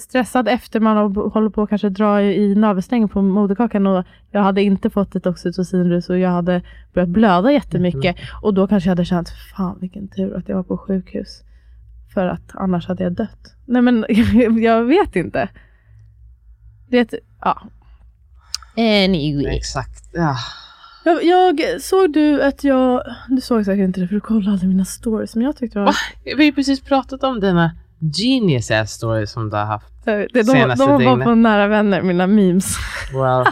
stressad efter man har- håller på att kanske dra i, navelsträngen på moderkakan och jag hade inte fått ett oxytocinrus och jag hade börjat blöda jättemycket. Och då kanske jag hade känt, fan vilken tur att jag var på sjukhus. För att annars hade jag dött. Nej men [LAUGHS] jag vet inte. Det, ja. Anyway. Exakt. Ja. Jag, jag såg du att jag, du såg säkert inte det för du kollade mina stories, men jag tyckte det var... Va? Vi har ju precis pratat om dina genius ass stories som du har haft. Det, de, Senaste de var dygnet. på nära vänner, mina memes. Well,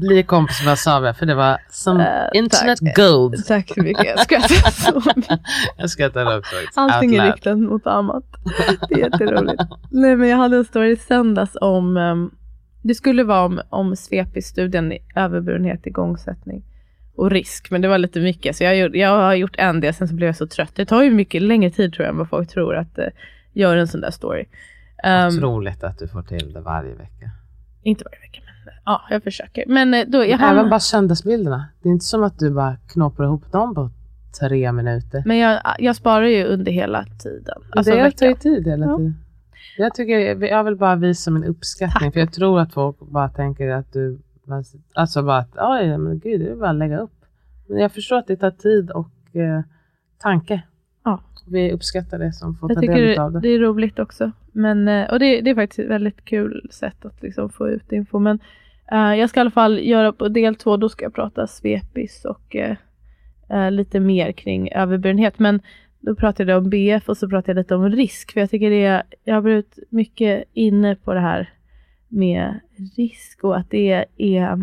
bli kompis med Savia för det var som Eh, internet tack. gold. Tack så mycket. Jag skrattar så [LAUGHS] mycket. Jag skrattar också. Allting är riktat mot annat. Det är jätteroligt. Nej, men jag hade en story i söndags om, ehm, det skulle vara om, om SVEPI-studien, i överburenhet, igångsättning och risk. Men det var lite mycket, så jag, jag har gjort en del, sen så blev jag så trött. Det tar ju mycket längre tid tror jag än vad folk tror att uh, göra en sån där story. Ehm, Otroligt att du får till det varje vecka. inte varje vecka, men ja, jag försöker. Men eh, då, jag Även hann, bara söndagsbilderna. Det är inte som att du bara knoppar ihop dem på tre minuter. men jag, jag sparar ju under hela tiden. Alltså det tar ju tid hela Ja. tiden. Jag, tycker, jag vill bara visa min uppskattning. Tack. För jag tror att folk bara tänker att du... Alltså bara att, oj, men gud, det är bara att lägga upp. Men jag förstår att det tar tid och eh, tanke. Ja. Vi uppskattar det som får Jag ta del av det. det är roligt också. Men, eh, och det, det är faktiskt ett väldigt kul sätt att liksom få ut info. Men eh, jag ska i alla fall göra på del två, då ska jag prata svepis och eh, eh, lite mer kring överburenhet. Men då pratade jag om BF och så pratade jag lite om risk. För jag tycker det är, jag har blivit mycket inne på det här med risk och att det är, att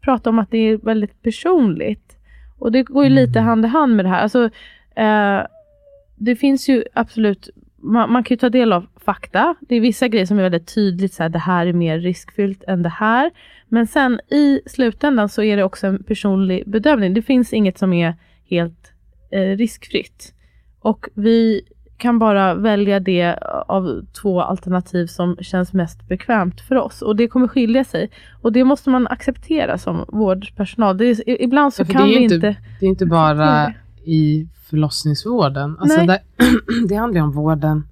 prata om att det är väldigt personligt. Och det går ju lite Mm. hand i hand med det här. Alltså, eh, det finns ju absolut, man, man kan ju ta del av fakta. Det är vissa grejer som är väldigt tydligt, så här, det här är mer riskfyllt än det här. Men sen i slutändan så är det också en personlig bedömning. Det finns inget som är helt eh, riskfritt. Och vi kan bara välja det av två alternativ som känns mest bekvämt för oss. Och det kommer skilja sig. Och det måste man acceptera som vårdpersonal. Det är, ibland så Ja, kan det vi inte... inte, det är inte bara i förlossningsvården. Alltså Nej. där, [CLEARS THROAT] det handlar ju om vården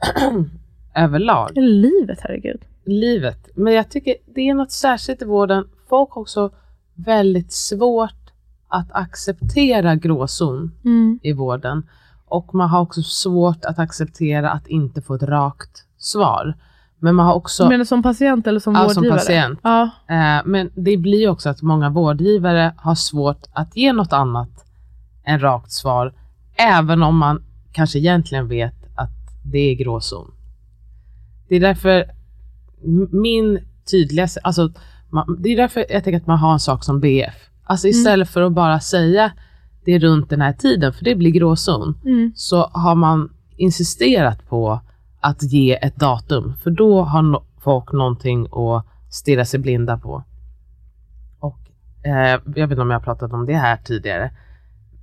[CLEARS THROAT] överlag. Livet, herregud. livet. Men jag tycker det är något särskilt i vården. Folk har också väldigt svårt att acceptera gråzon Mm. i vården. Och man har också svårt att acceptera att inte få ett rakt svar. Men man har också, Men som patient eller som Ja, som vårdgivare? patient. Ja, eh, men det blir också att många vårdgivare har svårt att ge något annat än rakt svar. Även om man kanske egentligen vet att det är gråzon. Det är därför min tydligaste, alltså man, det är därför jag tänker att man har en sak som BF. Alltså istället för att bara säga det är runt den här tiden, för det blir gråzon, mm. så har man insisterat på att ge ett datum, för då har no- folk någonting att stirra sig blinda på. Och eh, jag vet inte om jag har pratat om det här tidigare.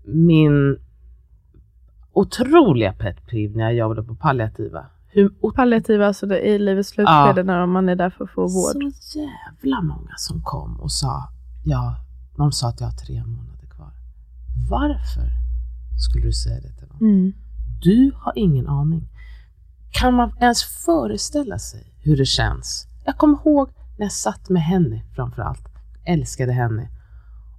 Min otroliga pet peeve när jag jobbade på palliativa. Hur palliativa, alltså det, i livets slutskede när man är där för att få vård. så jävla många som kom och sa, ja, de sa att jag har tre månader kvar. Varför skulle du säga det till någon? Mm. Du har ingen aning. Kan man ens föreställa sig hur det känns? Jag kommer ihåg när jag satt med Henny framförallt. Älskade Henny.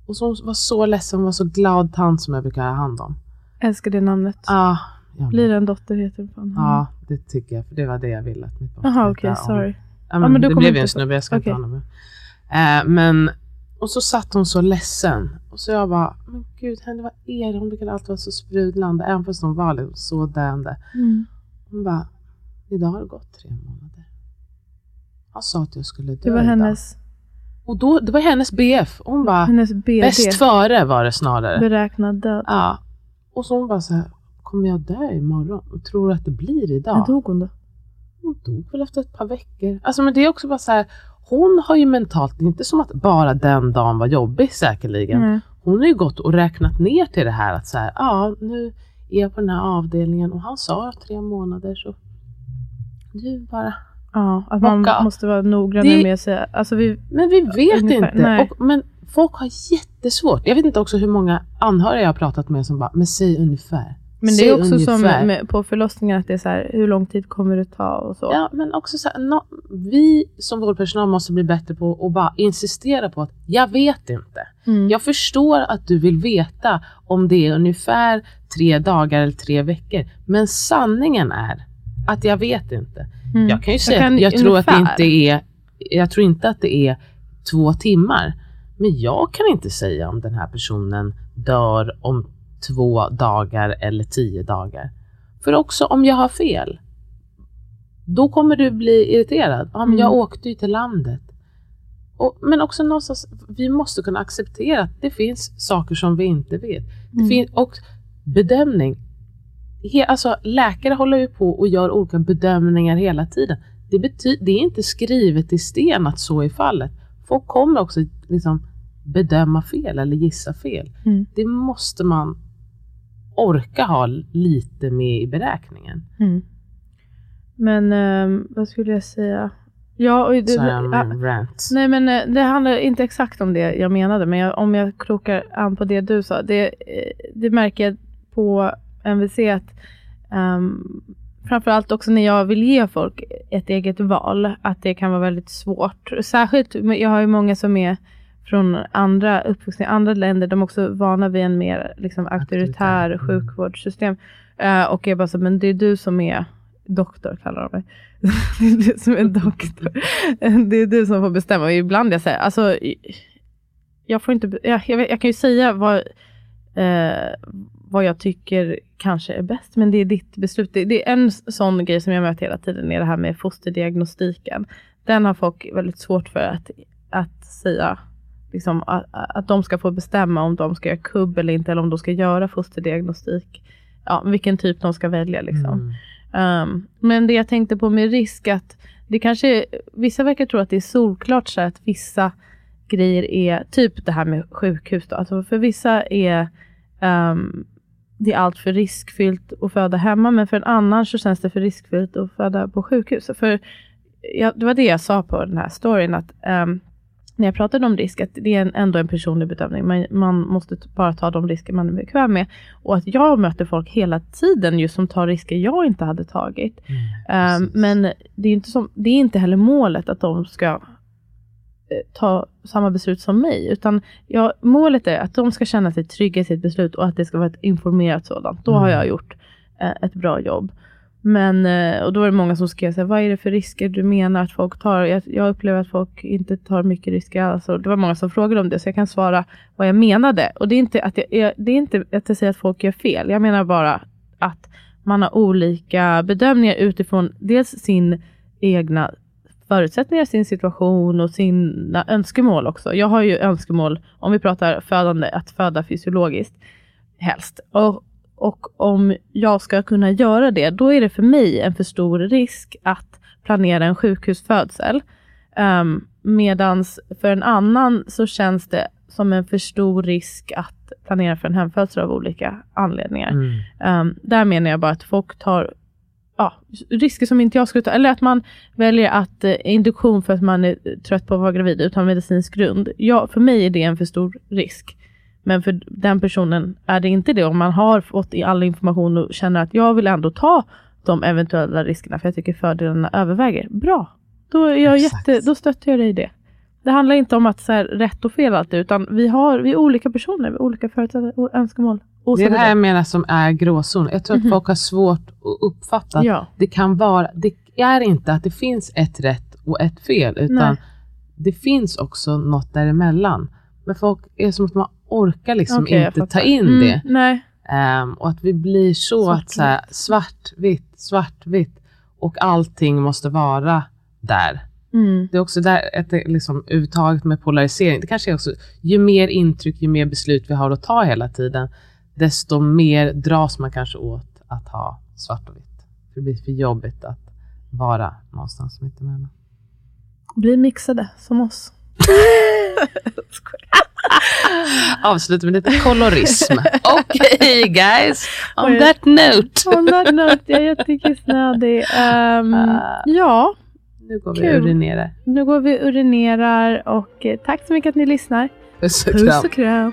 Och så hon var så ledsen, hon var så glad tant som jag brukar ha hand om. Älskar det namnet. Ah, ja, Blir det en dotter heter det. fan. Ja, det tycker jag. För det var det jag ville att mitt barn Jaha skulle okej, heta. sorry. Ja, men men du det blev ju en på- snubbe, jag ska okej. inte ha honom. Eh, men, och så satt hon så ledsen. Och så jag bara, men gud, henne vad är det? Hon brukade alltid vara så sprudlande, även fast hon var liksom så döende. Mm. Hon bara, idag har det gått tre månader. Han sa att jag skulle dö Det var hennes, Och då, det var hennes BF. Hon bara, hennes BD. bäst före var det snarare. Beräknad död. Ja. Och så hon bara så här, kommer jag dö imorgon? Och tror du att det blir idag? När dog hon då? Hon dog väl efter ett par veckor. Alltså men det är också bara så här, hon har ju mentalt, det är inte som att bara den dagen var jobbig säkerligen. Nej. Hon har ju gått och räknat ner till det här att så här, ja nu är jag på den här avdelningen och han sa tre månader så du bara. Ja, att man måste vara noggrannare Det- med säga. Alltså vi, Men vi vet Ungefär, inte. Och, men folk har jättesvårt. Jag vet inte också hur många anhöriga jag har pratat med som bara, men säg ungefär. men det är också som ungefär. med, på förlossningar att det är så här, hur lång tid kommer det ta och så. Ja, men också så här, nå- vi som vårdpersonal måste bli bättre på att bara insistera på att jag vet inte. Mm. Jag förstår att du vill veta om det är ungefär tre dagar eller tre veckor. Men sanningen är att jag vet inte. Mm. Jag kan ju säga kan att jag tror att det inte är, jag tror inte att det är två timmar. Men jag kan inte säga om den här personen dör om två dagar eller tio dagar. För också om jag har fel, då kommer du bli irriterad. Ja, men jag Mm. åkte ju till landet. Och, men också någonstans, vi måste kunna acceptera att det finns saker som vi inte vet. Det Mm. fin- och bedömning. He, alltså, läkare håller ju på och gör olika bedömningar hela tiden. Det, bety- det är inte skrivet i sten att så är fallet. Folk kommer också liksom bedöma fel eller gissa fel. Mm. Det måste man orka ha lite med i beräkningen. Mm. Men ehm, vad skulle jag säga? Ja, och det, ja, rant. Nej men eh, det handlar inte exakt om det jag menade, men jag, om jag krokar an på det du sa. Det, eh, det märker jag på MVC att um, framförallt också när jag vill ge folk ett eget val, att det kan vara väldigt svårt. Särskilt, jag har ju många som är från andra uppvuxna i andra länder, de är också vana vid en mer liksom, auktoritär Mm. sjukvårdssystem. Eh, och jag bara så, men det är du som är doktor, kallar de mig. [LAUGHS] det är du som är [LAUGHS] doktor. det är du som får bestämma. Och ibland jag säger, alltså, jag får inte, jag, jag, jag kan ju säga vad, eh, vad jag tycker kanske är bäst, men det är ditt beslut. Det, det är en sån grej som jag möter hela tiden, är det här med fosterdiagnostiken. Den har folk väldigt svårt för att, att säga, liksom, att, att de ska få bestämma om de ska göra kubb eller inte, eller om de ska göra fosterdiagnostik. Ja, vilken typ de ska välja liksom. Mm. Um, men det jag tänkte på med risk att det kanske, vissa verkar tro att det är solklart så att vissa grejer är, typ det här med sjukhus då, alltså för vissa är um, det är allt för riskfyllt att föda hemma, men för en annan så känns det för riskfyllt att föda på sjukhus. För ja, det var det jag sa på den här storyn, att um, när jag pratade om risk, att det är en, ändå en personlig bedömning. Man, man måste bara ta de risker man är bekväm med. Och att jag möter folk hela tiden just som tar risker jag inte hade tagit. Mm, Um, men det är, inte som, det är inte heller målet att de ska ta samma beslut som mig. Utan ja, målet är att de ska känna sig trygga i sitt beslut och att det ska vara ett informerat sådant. Då har Mm. jag gjort eh, ett bra jobb. Men, eh, och då är det många som skrev så här, vad är det för risker du menar att folk tar? Jag, jag upplever att folk inte tar mycket risker alls. Och det var många som frågade om det, så jag kan svara vad jag menade. Och det är inte att jag, jag, det är inte att jag säger att folk gör fel. Jag menar bara att man har olika bedömningar utifrån dels sin egna förutsättningar, sin situation och sina önskemål också. Jag har ju önskemål, om vi pratar födande, att föda fysiologiskt helst. Och, och om jag ska kunna göra det, då är det för mig en för stor risk att planera en sjukhusfödsel. Um, medans för en annan så känns det som en för stor risk att planera för en hemfödsel av olika anledningar. Mm. Um, där menar jag bara att folk tar ja, risker som inte jag skulle ta. Eller att man väljer att eh, induktion för att man är trött på att vara gravid utan medicinsk grund. Ja, för mig är det en för stor risk. Men för den personen är det inte det. Om man har fått i all information och känner att jag vill ändå ta de eventuella riskerna för jag tycker fördelarna överväger. Bra, då, är jag Exakt. jätte, då stöttar jag dig i det. Det handlar inte om att så här, rätt och fel alltid, utan vi, har, vi är olika personer, vi har olika förutsättningar och önskemål. Och Det är det här jag menar som är gråzon. Jag tror Mhm. att folk har svårt att uppfatta att Ja. det kan vara, det är inte att det finns ett rätt och ett fel, utan Nej. det finns också något däremellan. Men folk är som att man orkar liksom jag inte ta in Mm, det. Nej, Ehm, och att vi blir så Svartvitt. att så här, svartvitt, svartvitt och allting måste vara där. Mm. Det är också där ett liksom, uttaget med polarisering. Det kanske är också, ju mer intryck, ju mer beslut vi har att ta hela tiden, desto mer dras man kanske åt att ha svart och vitt. För det blir för jobbigt att vara någonstans mitt emellan. bli mixade som oss. [LAUGHS] Avsluta med lite kolorism. [LAUGHS] Okej guys, on that note. On that note, jag är jättekissnödig. Um, [LAUGHS] Ah. ja, Nu går vi Kul. och urinerar. nu går vi och urinerar och eh, tack så mycket att ni lyssnar. Puss och Puss kram. och kram.